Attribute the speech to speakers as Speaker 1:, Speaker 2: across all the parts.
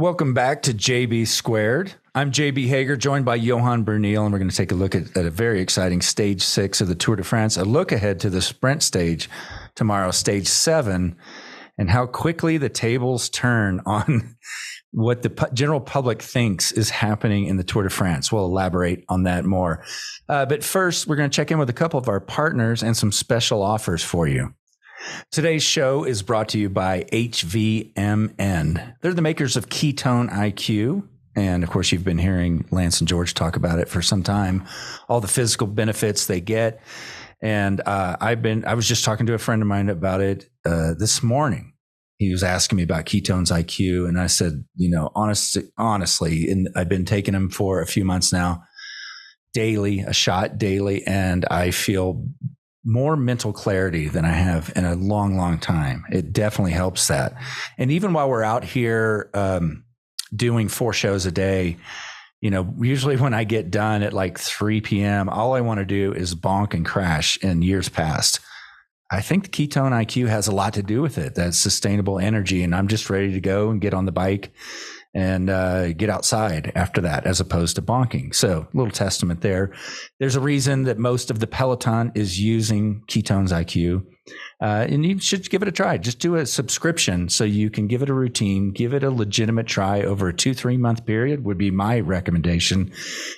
Speaker 1: Welcome back to JB Squared. I'm JB Hager, joined by Johan Bruyneel, and we're going to take a look at, at, a very exciting stage six of the Tour de France, a look ahead to the sprint stage tomorrow, stage seven, and how quickly the tables turn on what the general public thinks is happening in the Tour de France. We'll elaborate on that more. Uh, but first, we're going to check in with a couple of our partners and some special offers for you. Today's show is brought to you by HVMN. They're the makers of Ketone IQ. And of course, you've been hearing Lance and George talk about it for some time, all the physical benefits they get. And uh, I've been, I was just talking to a friend of mine about it uh, this morning. He was asking me about ketones IQ. And I said, you know, honest, honestly, and I've been taking them for a few months now, daily, a shot daily. And I feel more mental clarity than I have in a long, long time. It definitely helps that. And even while we're out here um, doing four shows a day, you know, usually when I get done at like 3 p.m., all I want to do is bonk and crash in years past. I think the ketone IQ has a lot to do with it. That sustainable energy. And I'm just ready to go and get on the bike and uh, get outside after that, as opposed to bonking. So, little testament there. There's a reason that most of the peloton is using Ketones IQ, uh, and you should give it a try. Just do a subscription so you can give it a routine, give it a legitimate try over a two three month period. Would be my recommendation,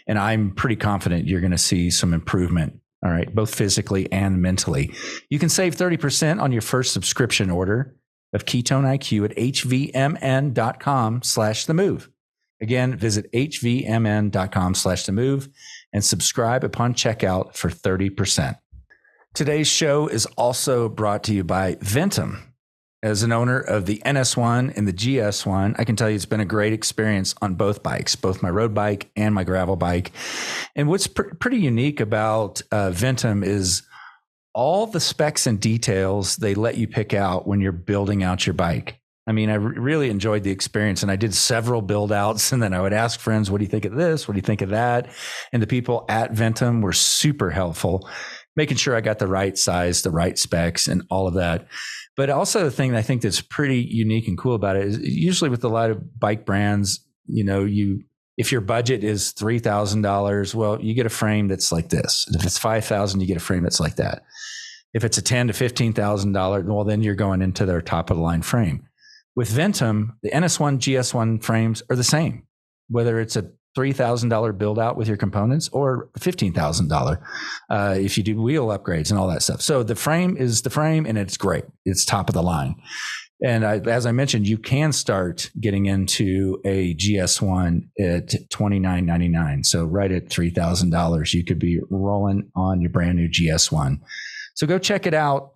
Speaker 1: and I'm pretty confident you're going to see some improvement all right, both physically and mentally. You can save 30% on your first subscription order of Ketone IQ at hvmn.com slash the move. Again, visit hvmn.com slash the move and subscribe upon checkout for 30%. Today's show is also brought to you by Ventum. As an owner of the NS1 and the GS1, I can tell you it's been a great experience on both bikes, both my road bike and my gravel bike. And what's pr- pretty unique about uh, Ventum is all the specs and details they let you pick out when you're building out your bike. I mean, I really enjoyed the experience and I did several build outs and then I would ask friends, what do you think of this? What do you think of that? And the people at Ventum were super helpful, making sure I got the right size, the right specs and all of that. But also the thing I think that's pretty unique and cool about it is usually with a lot of bike brands, you know, you if your budget is $3,000, well, you get a frame that's like this. If it's 5,000, you get a frame that's like that. If it's a ten to fifteen thousand dollar, well, then you're going into their top of the line frame. With Ventum, the NS1, GS1 frames are the same, whether it's a three thousand dollar build out with your components or fifteen thousand uh, if you do wheel upgrades and all that stuff. So the frame is the frame, and it's great. It's top of the line. And I, as I mentioned, you can start getting into a GS1 at twenty nine ninety nine. So right at three thousand dollars, you could be rolling on your brand new GS1. So go check it out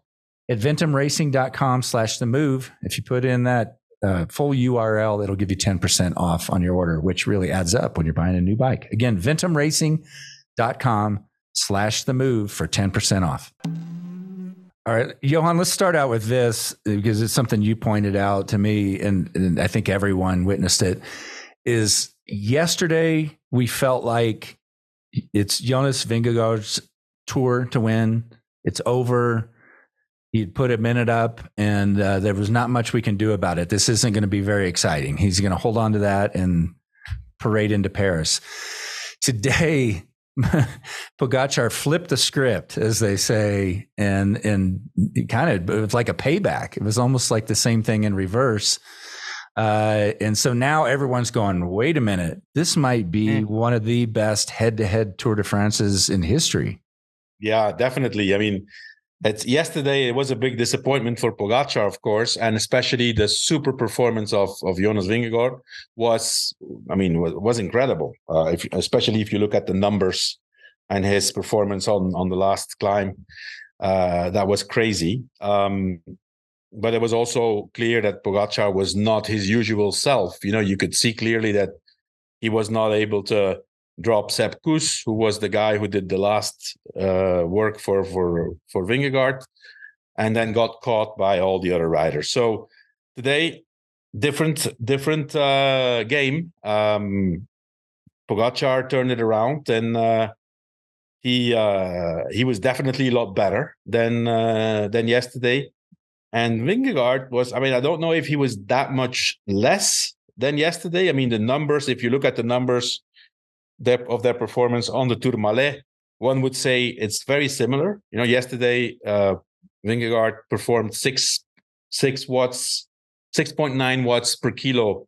Speaker 1: at ventumracing.com slash the move. If you put in that uh, full URL, it'll give you 10% off on your order, which really adds up when you're buying a new bike. Again, ventumracing.com slash the move for 10% off. All right, Johan, let's start out with this because it's something you pointed out to me, and, and I think everyone witnessed it. Is yesterday we felt like it's Jonas Vingegaard's tour to win. It's over. He'd put a minute up, and uh, there was not much we can do about it. This isn't going to be very exciting. He's going to hold on to that and parade into Paris. Today, Pogacar flipped the script, as they say, and and kind of it was like a payback. It was almost like the same thing in reverse. Uh, and so now everyone's going, wait a minute, this might be mm. one of the best head-to-head Tour de France's in history.
Speaker 2: Yeah, definitely. I mean, it's yesterday. It was a big disappointment for Pogacar, of course, and especially the super performance of of Jonas Vingegaard was, I mean, was, was incredible. Uh, if, especially if you look at the numbers and his performance on on the last climb, uh, that was crazy. Um, but it was also clear that Pogacar was not his usual self. You know, you could see clearly that he was not able to drop Sepp Kuss, who was the guy who did the last uh, work for for for Vingegaard, and then got caught by all the other riders. So today, different different uh, game. Um, Pogacar turned it around, and uh, he uh, he was definitely a lot better than uh, than yesterday. And Vingegaard was, I mean, I don't know if he was that much less than yesterday. I mean, the numbers, if you look at the numbers of their performance on the Tourmalet, one would say it's very similar. You know, yesterday, uh, Vingegaard performed six six watts, six point nine watts per kilo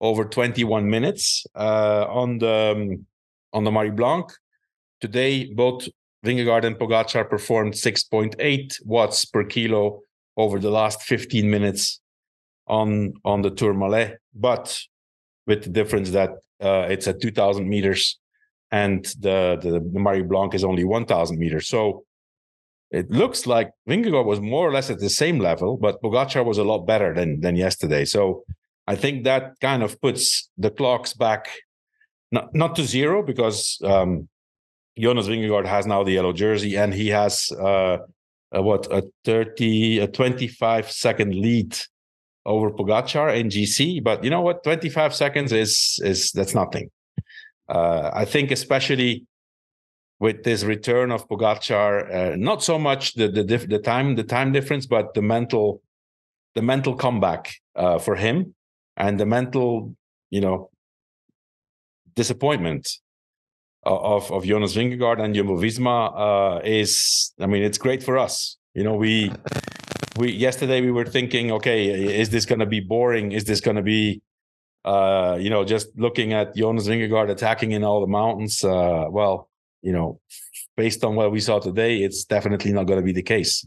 Speaker 2: over twenty one minutes uh, on the um, on the Marie Blanque. Today, both Vingegaard and Pogacar performed six point eight watts per kilo over the last fifteen minutes on on the Tourmalet, but with the difference that uh, it's at two thousand meters and the, the, the Marie Blanque is only 1,000 meters. So it looks like Vingegaard was more or less at the same level, but Pogacar was a lot better than than yesterday. So I think that kind of puts the clocks back, not not to zero because um, Jonas Vingegaard has now the yellow jersey and he has uh, a, what a 30 a 25 second lead over Pogacar and GC. But you know what, 25 seconds is is that's nothing uh, I think especially with this return of Pogacar, uh, not so much the the, diff- the time the time difference, but the mental the mental comeback uh, for him and the mental you know disappointment of of Jonas Vingegaard and Jumbo Visma uh, is I mean it's great for us. You know we we yesterday we were thinking okay is this going to be boring is this going to be uh, you know, just looking at Jonas Vingegaard attacking in all the mountains, uh, well, you know, based on what we saw today, it's definitely not going to be the case.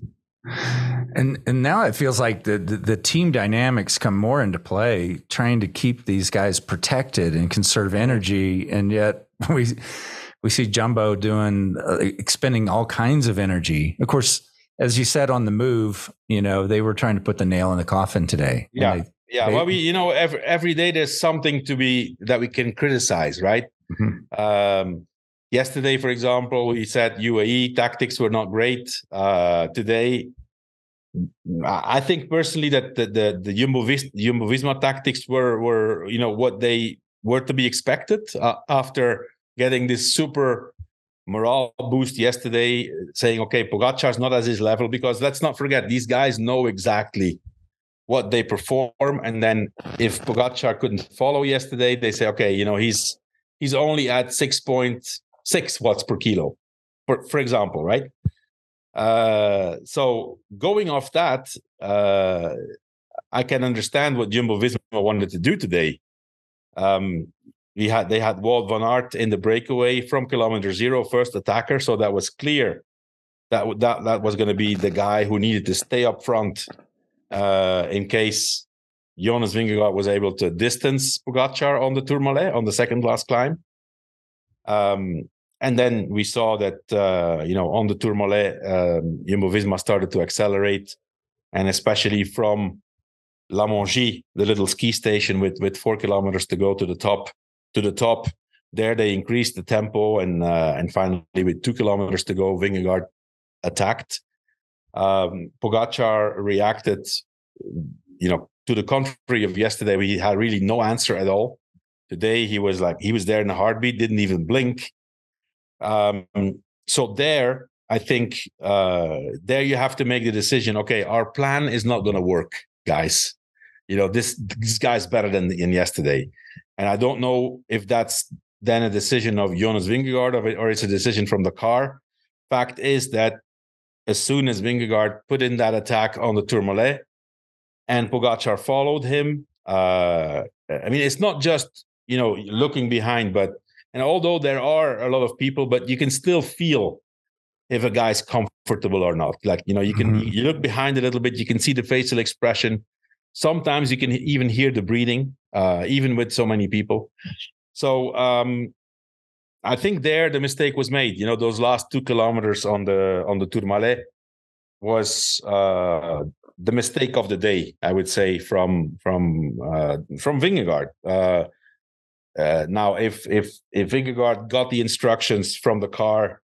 Speaker 1: And and now it feels like the, the, the team dynamics come more into play, trying to keep these guys protected and conserve energy, and yet we we see Jumbo doing uh, expending all kinds of energy. Of course, as you said on the move, you know they were trying to put the nail in the coffin today.
Speaker 2: Yeah, they, yeah, well, we you know every every day there's something to be that we can criticize, right? Mm-hmm. Um, yesterday, for example, we said UAE tactics were not great. Uh, today, I think personally that the the, the Jumbo, Jumbo Visma tactics were were you know what they were to be expected uh, after getting this super morale boost yesterday, saying okay, Pogacar's not at his level because let's not forget these guys know exactly what they perform. And then if Pogacar couldn't follow yesterday, they say, okay, you know, he's he's only at 6.6 watts per kilo, for, for example, right? Uh, so going off that, uh, I can understand what Jumbo Visma wanted to do today. Um, we had they had Wout van Aert in the breakaway from kilometer zero, first attacker, so that was clear that that that was going to be the guy who needed to stay up front uh, in case Jonas Vingegaard was able to distance Pogacar on the Tourmalet on the second last climb. Um, and then we saw that uh, you know on the Tourmalet, um, Jumbo Visma started to accelerate, and especially from La Mongie, the little ski station with with four kilometers to go to the top. To the top, there they increased the tempo, and uh, and finally with two kilometers to go, Vingegaard attacked um, Pogacar reacted, you know, to the contrary of yesterday. We had really no answer at all. Today he was like he was there in a heartbeat, didn't even blink. Um, so there, I think uh, there you have to make the decision. Okay, our plan is not going to work, guys. You know this this guy's better than in yesterday, and I don't know if that's then a decision of Jonas Vingegaard or, or it's a decision from the car. Fact is that as soon as Vingegaard put in that attack on the Tourmalet and Pogacar followed him. Uh, I mean, it's not just, you know, looking behind, but, and although there are a lot of people, but you can still feel if a guy's comfortable or not. Like, you know, you can, mm-hmm. you look behind a little bit, you can see the facial expression. Sometimes you can even hear the breathing, uh, even with so many people. So, um, I think there the mistake was made. You know, those last two kilometers on the on the Tourmalet was uh, the mistake of the day. I would say from from uh, from Vingegaard. Uh, uh, now, if if if Vingegaard got the instructions from the car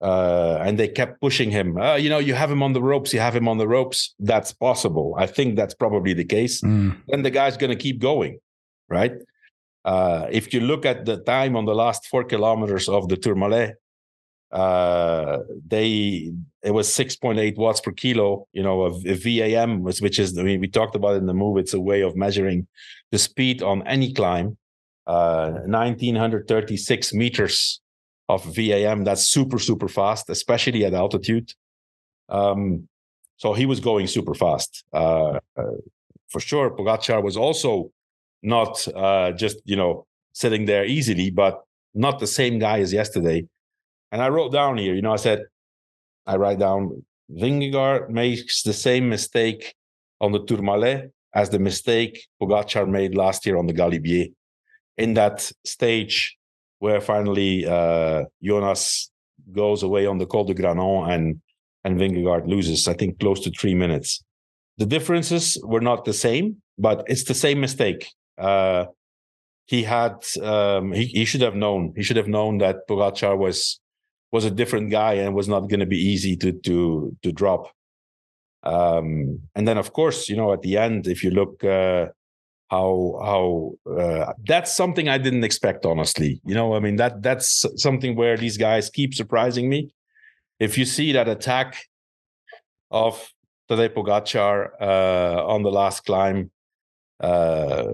Speaker 2: uh, and they kept pushing him, uh, you know, you have him on the ropes, you have him on the ropes. That's possible. I think that's probably the case. Mm. Then the guy's going to keep going, right? Uh, if you look at the time on the last four kilometers of the Tourmalet, uh, they it was 6.8 watts per kilo you know a vam which is i mean we talked about in the move it's a way of measuring the speed on any climb uh, 1936 meters of vam that's super super fast especially at altitude. Um, so he was going super fast uh, uh for sure. Pogacar was also not uh, just you know sitting there easily but not the same guy as yesterday. And I wrote down here, you know, I said, I write down Vingegaard makes the same mistake on the Tourmalet as the mistake Pogacar made last year on the Galibier. In that stage where finally uh, Jonas goes away on the Col de Granon and and Vingegaard loses, I think, close to three minutes. The differences were not the same, but it's the same mistake. Uh, he had um, he, he should have known. He should have known that Pogacar was was a different guy and was not going to be easy to to to drop. Um, and then, of course, you know, at the end, if you look uh, how how uh, that's something I didn't expect, honestly. You know, I mean that that's something where these guys keep surprising me. If you see that attack of Tadej Pogacar uh, on the last climb, uh,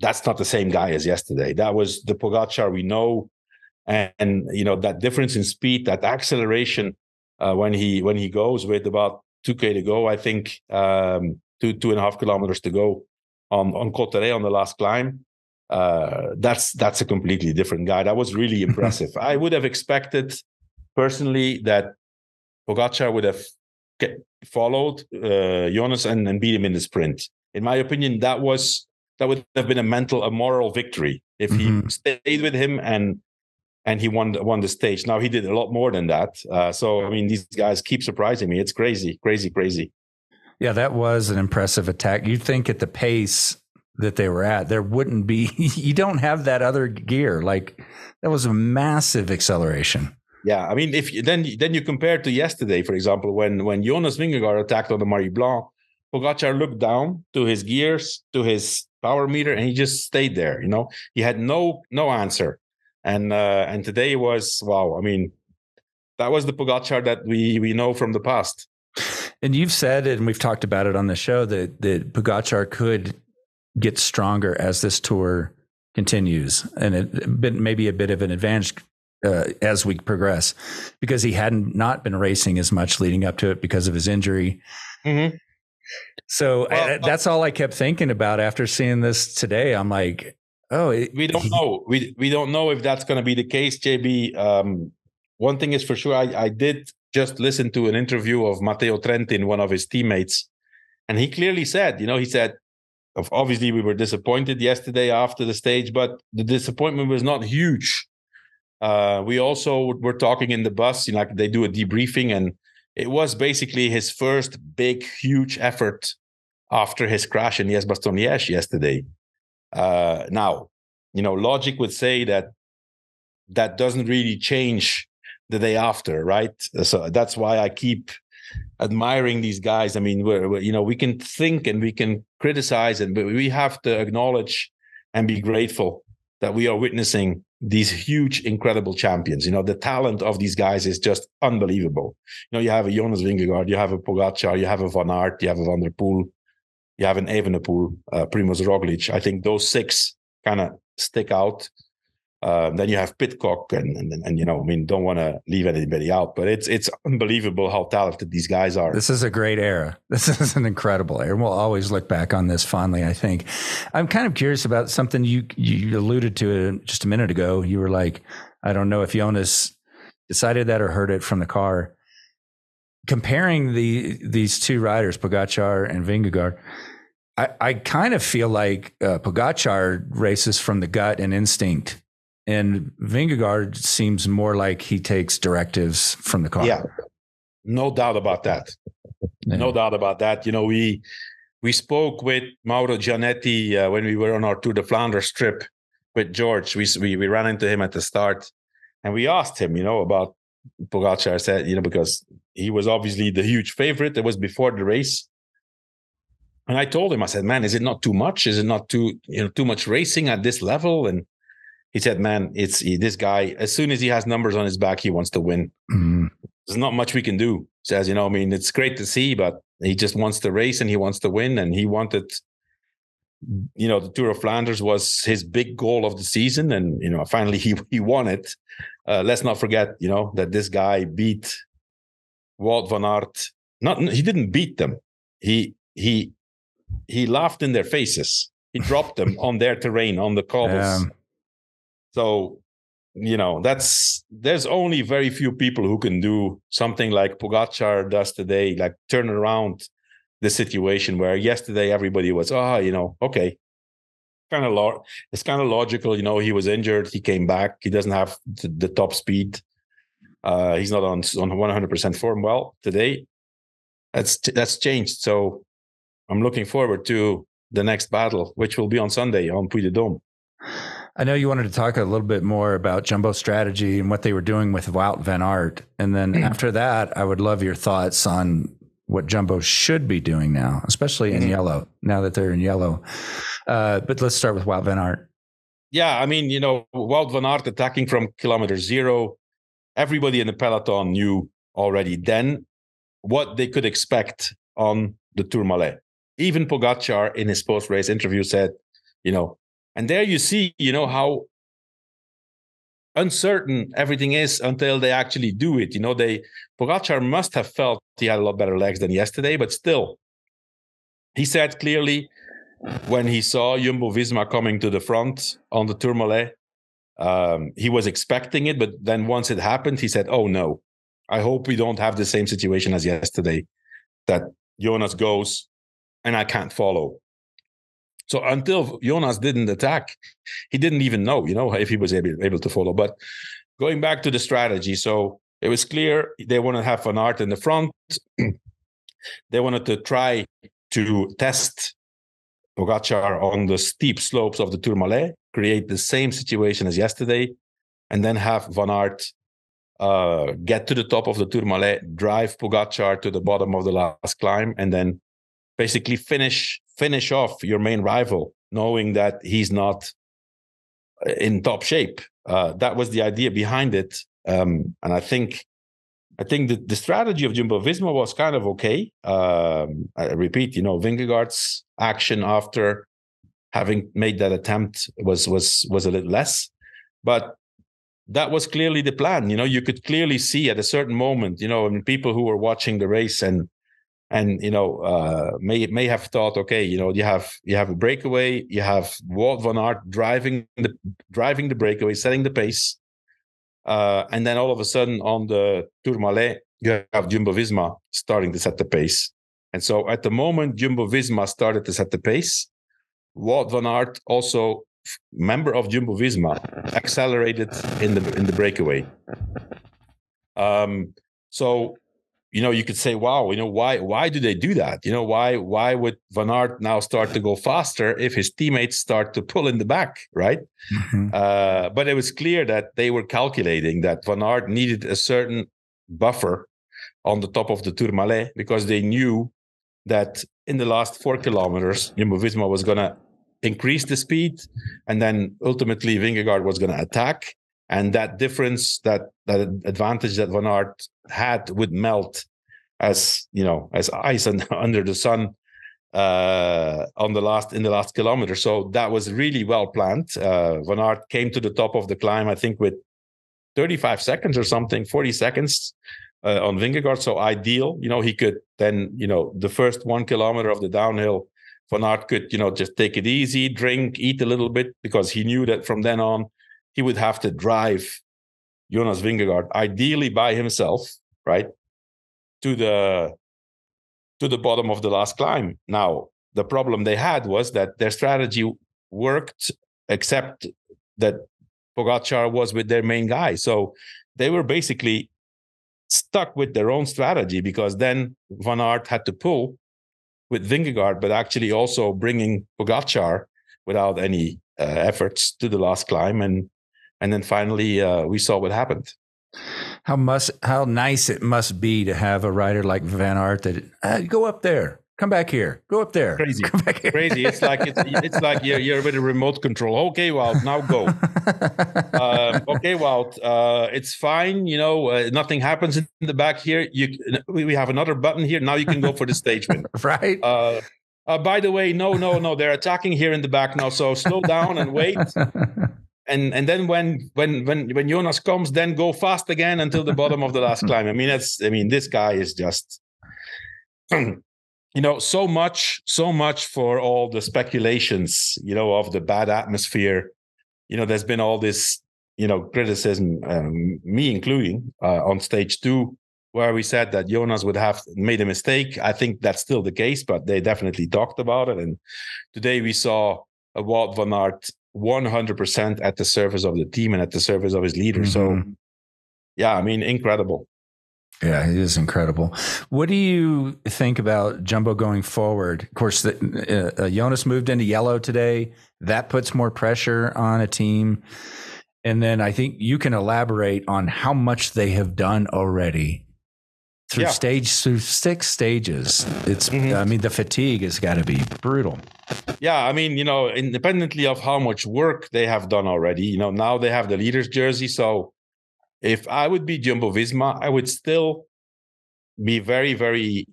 Speaker 2: that's not the same guy as yesterday. That was the Pogacar we know and, and you know that difference in speed, that acceleration uh, when he when he goes with about two k to go, I think um, two two and a half kilometers to go on on Cauterets on the last climb. Uh, that's that's a completely different guy. That was really impressive. I would have expected personally that Pogacar would have get, followed uh, Jonas and, and beat him in the sprint. In my opinion, that was that would have been a mental, a moral victory if mm-hmm. he stayed with him and and he won won the stage. Now he did a lot more than that. Uh, so I mean, these guys keep surprising me. It's crazy, crazy, crazy.
Speaker 1: Yeah, that was an impressive attack. You'd think at the pace that they were at, there wouldn't be. you don't have that other gear. Like that was a massive acceleration.
Speaker 2: Yeah, I mean, if then then you compare to yesterday, for example, when when Jonas Vingegaard attacked on the Marie Blanque, Pogacar looked down to his gears, to his power meter, and he just stayed there. You know, he had no no answer and uh, and today was wow. I mean, that was the Pogacar that we we know from the past.
Speaker 1: And you've said and we've talked about it on the show that that Pogacar could get stronger as this tour continues, and it been maybe a bit of an advantage uh, as we progress because he hadn't not been racing as much leading up to it because of his injury. Mm-hmm. So well, I, that's all I kept thinking about after seeing this today. I'm like, Oh,
Speaker 2: it, we don't know. We we don't know if that's going to be the case, JB. Um, one thing is for sure. I, I did just listened to an interview of Matteo Trentin, one of his teammates, and he clearly said, you know, he said, obviously we were disappointed yesterday after the stage, but the disappointment was not huge. Uh, we also were talking in the bus, you know, like they do a debriefing, and it was basically his first big, huge effort after his crash in Liège-Bastogne yesterday. Uh, now, you know, logic would say that that doesn't really change the day after, right? So that's why I keep admiring these guys. I mean, we're, we're, you know we can think and we can criticize, and but we have to acknowledge and be grateful that we are witnessing these huge, incredible champions. You know, the talent of these guys is just unbelievable. You know, you have a Jonas Vingegaard, you have a Pogacar, you have a Van Aert, you have a Van der Poel, you have an Evenepoel, uh, Primoz Roglic. I think those six kind of stick out. Uh, then you have Pidcock, and, and and you know, I mean, don't want to leave anybody out, but it's it's unbelievable how talented these guys are.
Speaker 1: This is a great era. This is an incredible era. We'll always look back on this fondly. I think. I'm kind of curious about something you you alluded to just a minute ago. You were like, I don't know if Jonas decided that or heard it from the car comparing the these two riders, Pogacar and Vingegaard, I, I kind of feel like uh, Pogacar races from the gut and instinct, and Vingegaard seems more like he takes directives from the car.
Speaker 2: Yeah, no doubt about that. Yeah. No doubt about that. You know, we we spoke with Mauro Gianetti uh, when we were on our Tour de Flanders trip with George. We, we we ran into him at the start, and we asked him, you know, about Pogacar. Said, you know, because he was obviously the huge favorite. It was before the race. And I told him, I said, man, is it not too much? Is it not too, you know, too much racing at this level? And he said, "Man, it's he, this guy. As soon as he has numbers on his back, he wants to win. Mm-hmm. There's not much we can do." Says, you know, I mean, it's great to see, but he just wants to race and he wants to win, and he wanted. You know, the Tour of Flanders was his big goal of the season, and you know, finally he he won it. Uh, let's not forget, you know, that this guy beat Wout van Aert. Not he didn't beat them. He he he laughed in their faces. He dropped them on their terrain on the cobbles. Um, so you know that's there's only very few people who can do something like Pogacar does today, like turn around the situation where yesterday everybody was, oh, you know, okay, kind of lo- it's kind of logical. You know, he was injured, he came back, he doesn't have the, the top speed. Uh, he's not on on 100% form. Well, today that's that's changed. So I'm looking forward to the next battle, which will be on Sunday on Puy de Dôme.
Speaker 1: I know you wanted to talk a little bit more about Jumbo strategy and what they were doing with Wout van Aert. And then mm-hmm. after that, I would love your thoughts on what Jumbo should be doing now, especially in mm-hmm. yellow, now that they're in yellow. Uh, but let's start with Wout van Aert.
Speaker 2: Yeah, I mean, you know, Wout van Aert attacking from kilometer zero. Everybody in the peloton knew already then what they could expect on the Tourmalet. Even Pogacar in his post-race interview said, you know, and there you see, you know, how uncertain everything is until they actually do it. You know, they Pogacar must have felt he had a lot better legs than yesterday, but still, he said clearly when he saw Jumbo Visma coming to the front on the Tourmalet, um, he was expecting it, but then once it happened, he said, "Oh no, I hope we don't have the same situation as yesterday, that Jonas goes and I can't follow." So until Jonas didn't attack, he didn't even know, you know, if he was able, able to follow. But going back to the strategy, so it was clear they want to have Van Aert in the front. they wanted to try to test Pogacar on the steep slopes of the Tourmalet, create the same situation as yesterday, and then have Van Aert uh, get to the top of the Tourmalet, drive Pogacar to the bottom of the last climb, and then basically finish finish off your main rival, knowing that he's not uh, in top shape. Uh, that was the idea behind it, um, and I think I think the, the strategy of Jumbo Visma was kind of okay. Um, I repeat, you know, Vingegaard's action after having made that attempt was was was a little less, but that was clearly the plan. You know, you could clearly see at a certain moment, you know, I mean, people who were watching the race and and you know uh, may may have thought, okay, you know, you have you have a breakaway, you have Wout van Aert driving the driving the breakaway, setting the pace, uh, and then all of a sudden on the Tourmalet, you have Jumbo Visma starting to set the pace. And so at the moment Jumbo Visma started to set the pace, Wout van Aert also member of Jumbo Visma accelerated in the in the breakaway. Um, so you know, you could say, wow, you know, why why do they do that? You know, why why would Van Aert now start to go faster if his teammates start to pull in the back, right? Mm-hmm. Uh, but it was clear that they were calculating that Van Aert needed a certain buffer on the top of the Tourmalet because they knew that in the last four kilometers, Jumbo Visma was going to increase the speed, and then ultimately Vingegaard was going to attack, and that difference, that that advantage that Van Aert had would melt as you know as ice under the sun uh, on the last in the last kilometer. So that was really well planned. Uh, Van Aert came to the top of the climb, I think, with 35 seconds or something, 40 seconds uh, on Vingegaard. So ideal, you know, he could then, you know, the first one kilometer of the downhill, Van Aert could, you know, just take it easy, drink, eat a little bit, because he knew that from then on he would have to drive Jonas Vingegaard, ideally by himself, right, to the to the bottom of the last climb. Now, the problem they had was that their strategy worked, except that Pogacar was with their main guy. So they were basically stuck with their own strategy because then Van Aert had to pull with Vingegaard, but actually also bringing Pogacar without any uh, efforts to the last climb. And and then finally uh, we saw what happened.
Speaker 1: How must how nice it must be to have a writer like Van Aert that uh, go up there, Come back here. Go up there.
Speaker 2: Crazy.
Speaker 1: Come back here.
Speaker 2: Crazy. It's like it's, it's like you're, you're with a remote control. Okay, well now go. um, okay, well uh, it's fine. You know, uh, nothing happens in the back here. You we have another button here. Now you can go for the stage win.
Speaker 1: right.
Speaker 2: Uh, uh, by the way, no, no, no. They're attacking here in the back now. So slow down and wait. And and then when when when when Jonas comes, then go fast again until the bottom of the last climb. I mean, that's I mean, this guy is just you know so much so much for all the speculations you know of the bad atmosphere. You know there's been all this you know criticism um, me including uh, on stage two where we said that jonas would have made a mistake. I think that's still the case but they definitely talked about it. And today we saw a Wout van Aert 100% at the service of the team and at the service of his leader mm-hmm. so yeah i mean incredible
Speaker 1: yeah, he is incredible. What do you think about Jumbo going forward? Of course, the, uh, uh, Jonas moved into yellow today. That puts more pressure on a team. And then I think you can elaborate on how much they have done already through yeah. stage through six stages. It's mm-hmm. I mean the fatigue has got to be brutal.
Speaker 2: Yeah, I mean, you know, independently of how much work they have done already, you know, now they have the leaders jersey, so if I would be Jumbo Visma, I would still be very, very,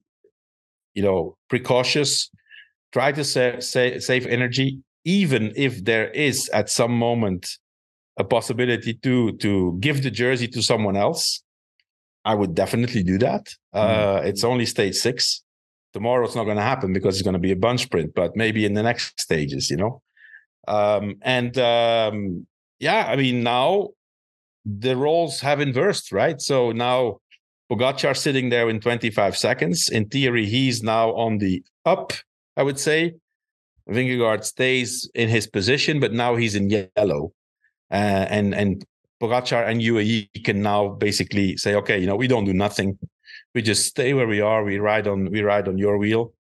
Speaker 2: you know, precautious. Try to sa- sa- save energy, even if there is at some moment a possibility to to give the jersey to someone else. I would definitely do that. Mm. Uh, it's only stage six. Tomorrow it's not going to happen because it's going to be a bunch sprint, but maybe in the next stages, you know. Um, and um, yeah, I mean now the roles have inversed, right? So now Pogacar sitting there in 25 seconds. In theory, he's now on the up, I would say. Vingegaard stays in his position, but now he's in yellow. Uh, and and Pogacar and UAE can now basically say, okay, you know, we don't do nothing. We just stay where we are. We ride on we ride on your wheel.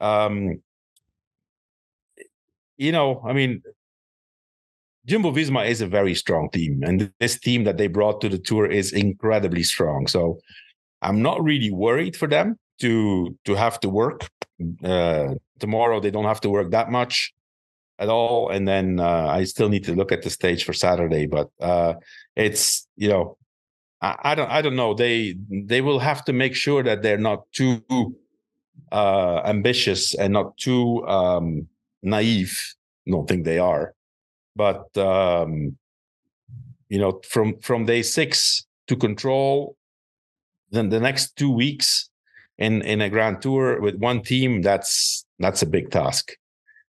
Speaker 2: Um, you know, I mean, Jumbo Visma is a very strong team, and this team that they brought to the tour is incredibly strong. So I'm not really worried for them to to have to work uh, tomorrow. They don't have to work that much at all, and then uh, I still need to look at the stage for Saturday. But uh, it's you know I, I, don't I don't know. They they will have to make sure that they're not too uh, ambitious and not too um, naive. I don't think they are but um, you know, from from day six to control, then the next two weeks in in a grand tour with one team, that's that's a big task,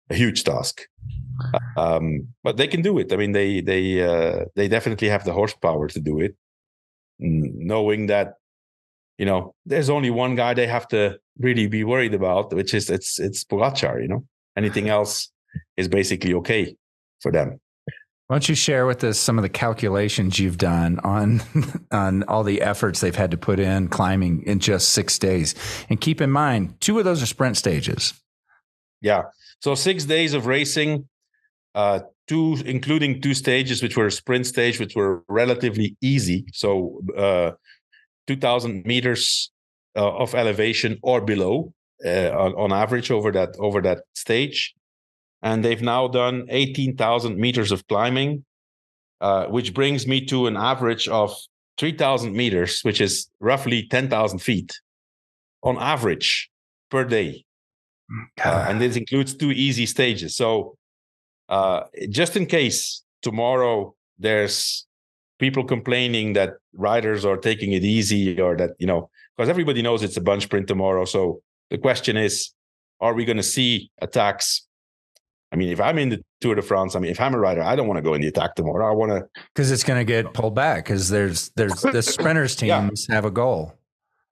Speaker 2: a huge task. Um, but they can do it. I mean, they they uh, they definitely have the horsepower to do it, knowing that you know there's only one guy they have to really be worried about, which is it's it's Pogacar. You know, anything else is basically okay for them.
Speaker 1: Why don't you share with us some of the calculations you've done on on all the efforts they've had to put in climbing in just six days? And keep in mind, two of those are sprint stages.
Speaker 2: Yeah. So six days of racing, uh, two including two stages, which were sprint stage, which were relatively easy. So uh, two thousand meters uh, of elevation or below uh, on, on average over that over that stage and they've now done 18,000 meters of climbing, uh, which brings me to an average of 3,000 meters, which is roughly 10,000 feet on average per day. Uh, and this includes two easy stages. So, uh, just in case tomorrow there's people complaining that riders are taking it easy or that, you know, because everybody knows it's a bunch sprint tomorrow. So, the question is, are we going to see attacks I mean, if I'm in the Tour de France, I mean, if I'm a rider, I don't want to go in the attack tomorrow. I want to
Speaker 1: because it's going to get pulled back because there's there's the sprinters teams yeah. have a goal,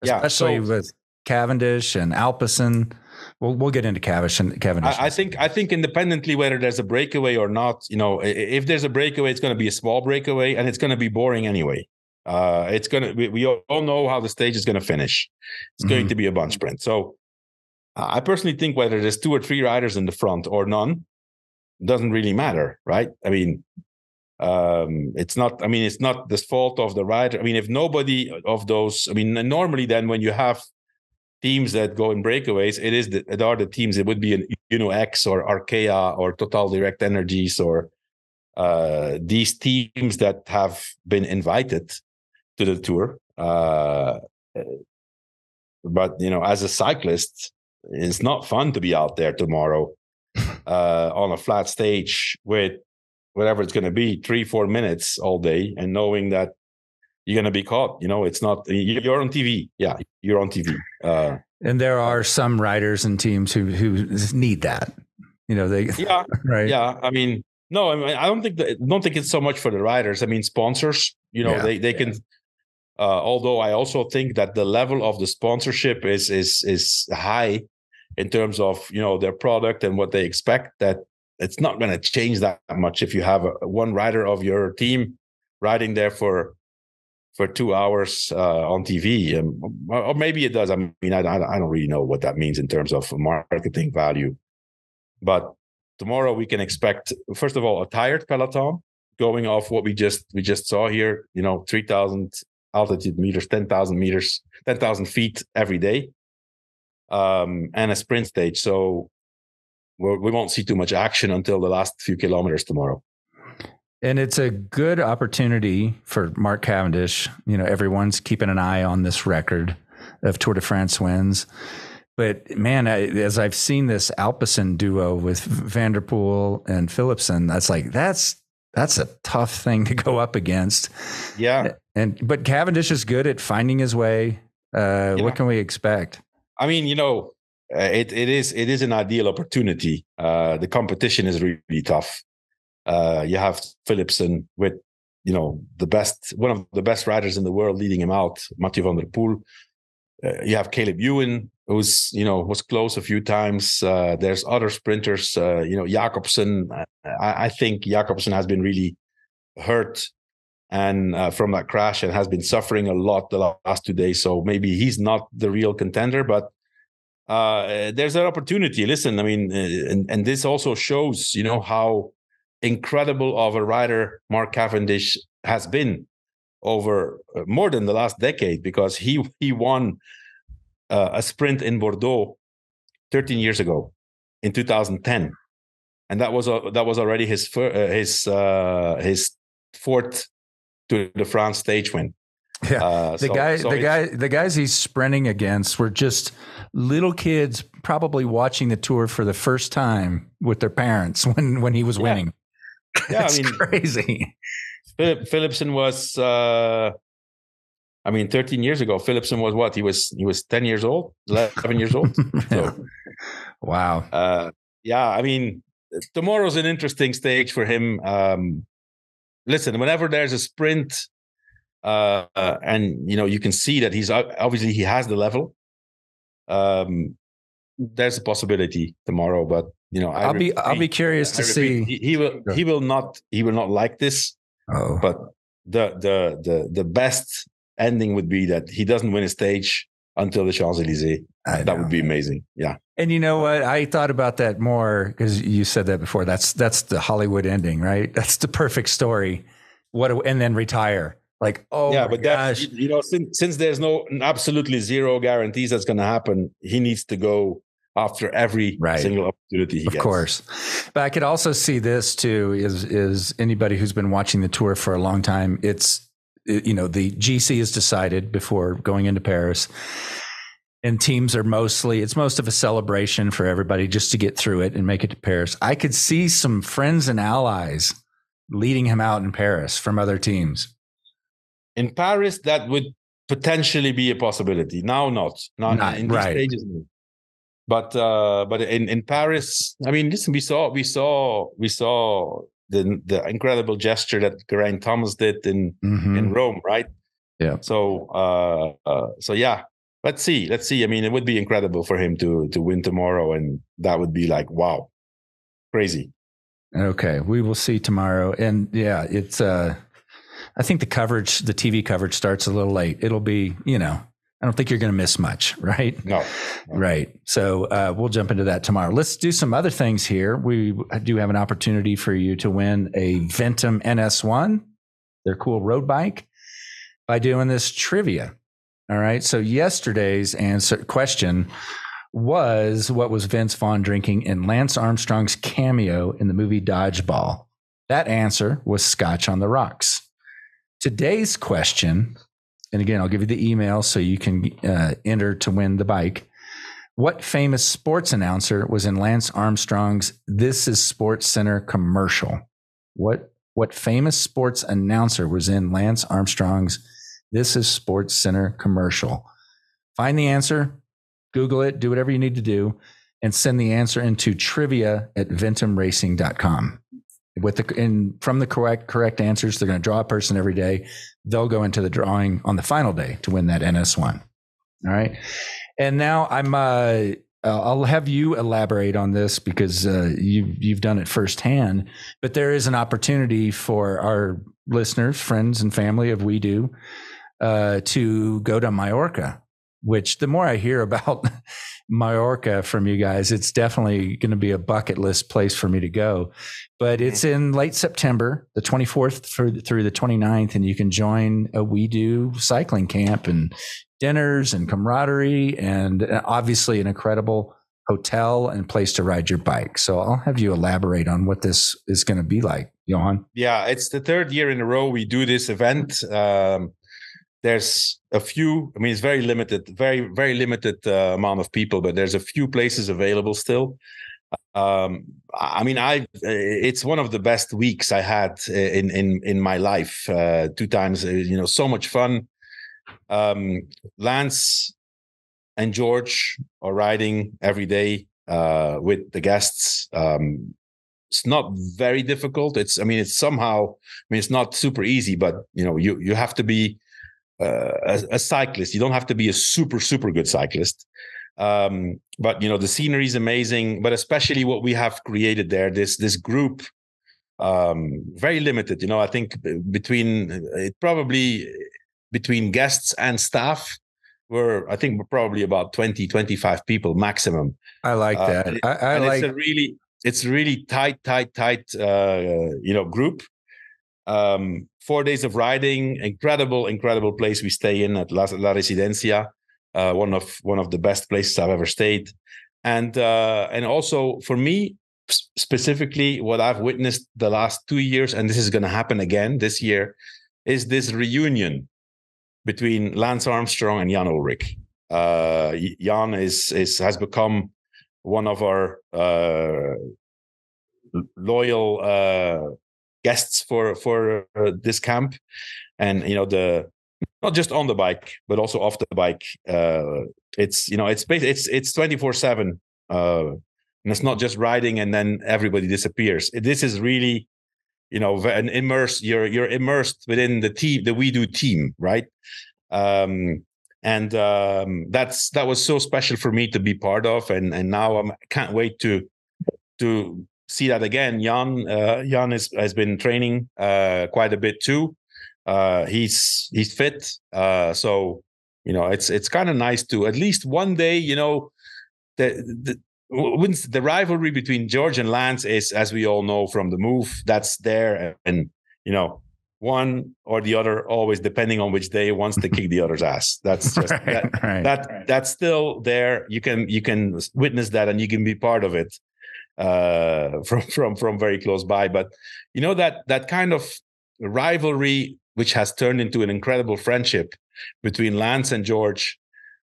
Speaker 1: especially yeah, so, with Cavendish and Alpecin. We'll we'll get into Cavendish and Cavendish.
Speaker 2: I, I, think I think independently whether there's a breakaway or not, you know, if there's a breakaway, it's going to be a small breakaway and it's going to be boring anyway. Uh, it's gonna we, we all know how the stage is going to finish. It's mm-hmm. going to be a bunch sprint. So I personally think whether there's two or three riders in the front or none doesn't really matter, right? I mean, um, it's not. I mean, it's not the fault of the rider. I mean, if nobody of those, I mean, normally then when you have teams that go in breakaways, it is the, it are the teams. It would be an Uno-X or Arkea or Total Direct Energies or uh, these teams that have been invited to the tour. Uh, but you know, as a cyclist, it's not fun to be out there tomorrow uh, on a flat stage with whatever it's going to be, three, four minutes all day, and knowing that you're going to be caught. You know, it's not you're on TV. Yeah, you're on TV. Uh,
Speaker 1: and there are some riders and teams who who need that. You know, they
Speaker 2: yeah right yeah. I mean, no, I mean, I don't think that don't think it's so much for the riders. I mean, sponsors. You know, yeah, they they yeah. can. Uh, although I also think that the level of the sponsorship is is is high in terms of you know their product and what they expect. That it's not going to change that much if you have a, one rider of your team riding there for for two hours uh, on TV, um, or maybe it does. I mean, I, I don't really know what that means in terms of marketing value, but tomorrow we can expect first of all a tired peloton going off what we just we just saw here. You know, three thousand altitude meters, ten thousand meters, ten thousand feet every day, um, and a sprint stage. So we're, we will not see too much action until the last few kilometers tomorrow.
Speaker 1: And it's a good opportunity for Mark Cavendish. You know, everyone's keeping an eye on this record of Tour de France wins. But man, I, as I've seen this Alpecin duo with Van der Poel and Philipsen, that's like that's that's a tough thing to go up against.
Speaker 2: Yeah.
Speaker 1: And but Cavendish is good at finding his way. Uh, yeah. What can we expect?
Speaker 2: I mean, you know, uh, it it is it is an ideal opportunity. Uh, the competition is really tough. Uh, you have Philipsen with, you know, the best, one of the best riders in the world leading him out, Mathieu van der Poel. Uh, you have Caleb Ewan, who's, you know, was close a few times. Uh, there's other sprinters, uh, you know, Jakobsen. I, I, think Jakobsen has been really hurt and uh, from that crash and has been suffering a lot the last two days. So maybe he's not the real contender, but uh, there's an opportunity. Listen, I mean, and, and this also shows, you know, how incredible of a rider Mark Cavendish has been over uh, more than the last decade because he he won uh, a sprint in Bordeaux 13 years ago in 2010 and that was uh, that was already his fir- uh, his uh, his fourth Tour de France stage win
Speaker 1: yeah, uh, the so, guy, so the guy, the guys he's sprinting against were just little kids, probably watching the tour for the first time with their parents when when he was yeah. winning. Yeah, I mean, crazy.
Speaker 2: Philip Philipsen was, uh, I mean, 13 years ago. Philipsen was what? He was he was 10 years old, 11 years old. So,
Speaker 1: wow.
Speaker 2: Uh, yeah, I mean, tomorrow's an interesting stage for him. Um, listen, whenever there's a sprint, uh, uh, and you know, you can see that he's obviously he has the level. Um, there's a possibility tomorrow, but you know,
Speaker 1: I will be I'll be curious to see.
Speaker 2: He, he, will he will not he will not like this.
Speaker 1: Oh.
Speaker 2: But the the the the best ending would be that he doesn't win a stage until the Champs Elysees. That would be amazing. Yeah.
Speaker 1: And you know what? I thought about that more because you said that before. That's that's the Hollywood ending, right? That's the perfect story. What and then retire. Like, oh
Speaker 2: yeah, but
Speaker 1: gosh.
Speaker 2: that you know, since since there's no absolutely zero guarantees that's going to happen, he needs to go after every right. single opportunity he
Speaker 1: of
Speaker 2: gets.
Speaker 1: course but i could also see this too is is anybody who's been watching the tour for a long time it's you know the gc is decided before going into paris and teams are mostly it's most of a celebration for everybody just to get through it and make it to paris i could see some friends and allies leading him out in paris from other teams
Speaker 2: in paris that would potentially be a possibility now not not, not in these right. stages but uh, but in in Paris, I mean, listen, we saw we saw we saw the the incredible gesture that Geraint Thomas did in mm-hmm. in Rome, right?
Speaker 1: Yeah.
Speaker 2: So uh, uh, so yeah, let's see, let's see. I mean, it would be incredible for him to to win tomorrow, and that would be like wow, crazy.
Speaker 1: Okay, we will see tomorrow, and yeah, it's. uh I think the coverage, the TV coverage starts a little late. It'll be, you know, I don't think you're going to miss much, right?
Speaker 2: No.
Speaker 1: no. Right. So uh, we'll jump into that tomorrow. Let's do some other things here. We do have an opportunity for you to win a Ventum NS1, their cool road bike, by doing this trivia. All right. So yesterday's answer question was what was Vince Vaughn drinking in Lance Armstrong's cameo in the movie Dodgeball? That answer was Scotch on the Rocks. Today's question, and again, I'll give you the email so you can uh, enter to win the bike. What famous sports announcer was in Lance Armstrong's This Is Sports Center commercial? What what famous sports announcer was in Lance Armstrong's This Is Sports Center commercial? Find the answer, Google it, do whatever you need to do, and send the answer into trivia at ventumracing.com. With the and from the correct correct answers, they're going to draw a person every day. They'll go into the drawing on the final day to win that NS1. All right. And now I'm uh I'll have you elaborate on this because uh, you've you've done it firsthand. But there is an opportunity for our listeners, friends, and family of WEDU uh, to go to Majorca. Which the more I hear about Majorca from you guys, it's definitely going to be a bucket list place for me to go. But it's in late September, the 24th through the 29th, and you can join a WEDU cycling camp and dinners and camaraderie, and uh, obviously an incredible hotel and place to ride your bike. So I'll have you elaborate on what this is going to be like, Johan.
Speaker 2: Yeah, it's the third year in a row we do this event. Um, there's a few i mean it's very limited very very limited uh, amount of people but there's a few places available still. Um, i mean i it's one of the best weeks i had in in in my life uh, two times uh, you know so much fun. Um, lance and george are riding every day uh, with the guests. Um, it's not very difficult. It's i mean it's somehow i mean it's not super easy but you know you you have to be uh, a, a, cyclist. You don't have to be a super super good cyclist. Um, but you know the scenery is amazing. But especially what we have created there, this this group, um, very limited. You know, I think between it probably between guests and staff we're i think probably about 20 25 people maximum
Speaker 1: i like uh, that uh, I, I like
Speaker 2: it's a really it's really tight tight tight uh, you know group um, four days of riding, incredible, incredible place we stay in at La, La Residencia, uh, one of one of the best places I've ever stayed, and uh, and also for me specifically, what I've witnessed the last two years, and this is going to happen again this year, is this reunion between Lance Armstrong and Jan Ullrich. Uh, Jan is is has become one of our uh, loyal uh, guests for for uh, this camp, and you know the not just on the bike but also off the bike. Uh, it's you know it's it's it's twenty four seven, uh, and it's not just riding and then everybody disappears. This is really you know an immerse you're you're immersed within the team the WEDU team right um and um that's that was so special for me to be part of and and now i'm can't wait to to see that again. Jan uh, Jan is, has been training uh, quite a bit too. Uh, he's he's fit, uh, so you know it's it's kind of nice to at least one day. You know, the the the rivalry between George and Lance is, as we all know from the move, that's there, and you know one or the other always depending on which day wants to kick the other's ass that's just right, that, right, that right. that's still there you can you can witness that and you can be part of it uh, from from from very close by. But you know that that kind of rivalry, which has turned into an incredible friendship between Lance and George,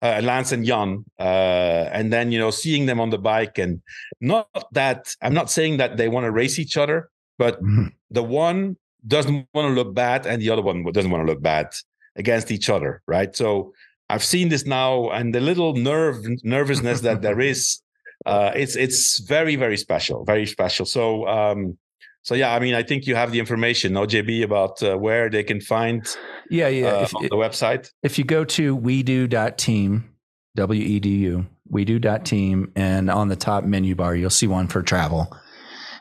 Speaker 2: uh, Lance and Jan, uh, and then you know seeing them on the bike, and not that I'm not saying that they want to race each other, but mm-hmm. the one doesn't want to look bad, and the other one doesn't want to look bad against each other, right? So I've seen this now, and the little nerve nervousness that there is uh, it's it's very very special, very special. So um, so yeah, I mean, I think you have the information, no, JB, about uh, where they can find.
Speaker 1: Yeah, yeah.
Speaker 2: Uh, if, on the website.
Speaker 1: If you go to wedu.team, W E D U, wedu.team, and on the top menu bar, you'll see one for travel.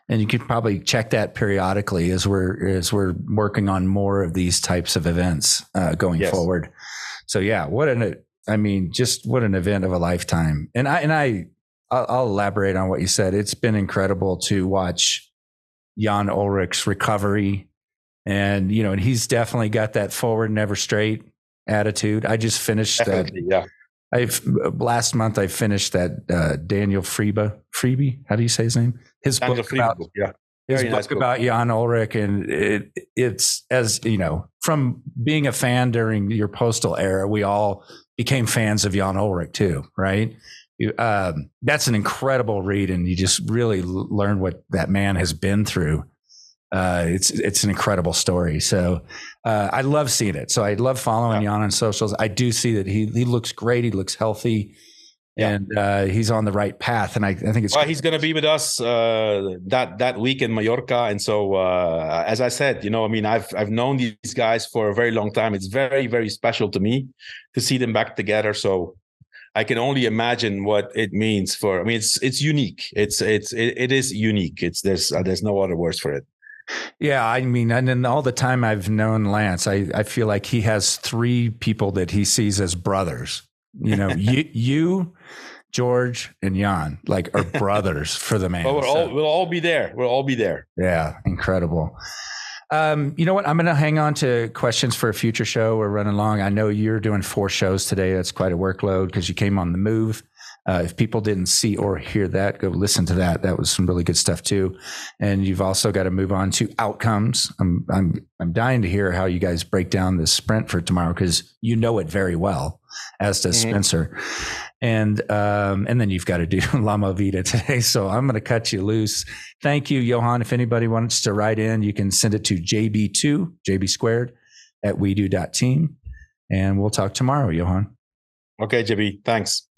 Speaker 1: And you could probably check that periodically as we're as we're working on more of these types of events uh, going yes. forward. So yeah, what an I mean, just what an event of a lifetime. And I and I I'll, I'll, elaborate on what you said. It's been incredible to watch Jan Ullrich's recovery, and you know, and he's definitely got that forward never straight. attitude. I just finished
Speaker 2: Definitely,
Speaker 1: that.
Speaker 2: yeah.
Speaker 1: I've last month I finished that uh, Daniel Friebe Freebie. How do you say his name? His
Speaker 2: Daniel
Speaker 1: book
Speaker 2: Friedman
Speaker 1: about
Speaker 2: yeah.
Speaker 1: his
Speaker 2: Very
Speaker 1: book
Speaker 2: nice book.
Speaker 1: about Jan Ullrich, and it, it's as you know from being a fan during your postal era, we all became fans of Jan Ulrich too, right? You, um, that's an incredible read, and you just really learn what that man has been through. Uh, it's it's an incredible story. So uh, I love seeing it. So I love following Jan on socials. I do see that he he looks great. He looks healthy,
Speaker 2: Yeah.
Speaker 1: and uh, he's on the right path. And I, I think it's
Speaker 2: Well, he's going to be with us uh, that that week in Mallorca, and so uh, as I said, you know, I mean, I've I've known these guys for a very long time. It's very very special to me to see them back together. So I can only imagine what it means for. I mean, it's it's unique. It's it's it, it is unique. It's there's uh, there's no other words for it.
Speaker 1: Yeah, I mean, and in all the time I've known Lance, I, I feel like he has three people that he sees as brothers. You know, you, you, George, and Jan, like are brothers for the man.
Speaker 2: We'll
Speaker 1: So,
Speaker 2: all we'll all be there. We'll all be there.
Speaker 1: yeah, incredible. Um, you know what? I'm going to hang on to questions for a future show. We're running long. I know you're doing four shows today. That's quite a workload because you came on the move. Uh, if people didn't see or hear that, go listen to that. That was some really good stuff too. And you've also got to move on to outcomes. I'm I'm I'm dying to hear how you guys break down this sprint for tomorrow because you know it very well, as does
Speaker 2: Mhm.
Speaker 1: Spencer. And um, and then you've got to do La Movida today. So I'm going to cut you loose. Thank you, Johan. If anybody wants to write in, you can send it to JB2, JB squared at WEDU team. And we'll talk tomorrow, Johan.
Speaker 2: Okay, JB. Thanks.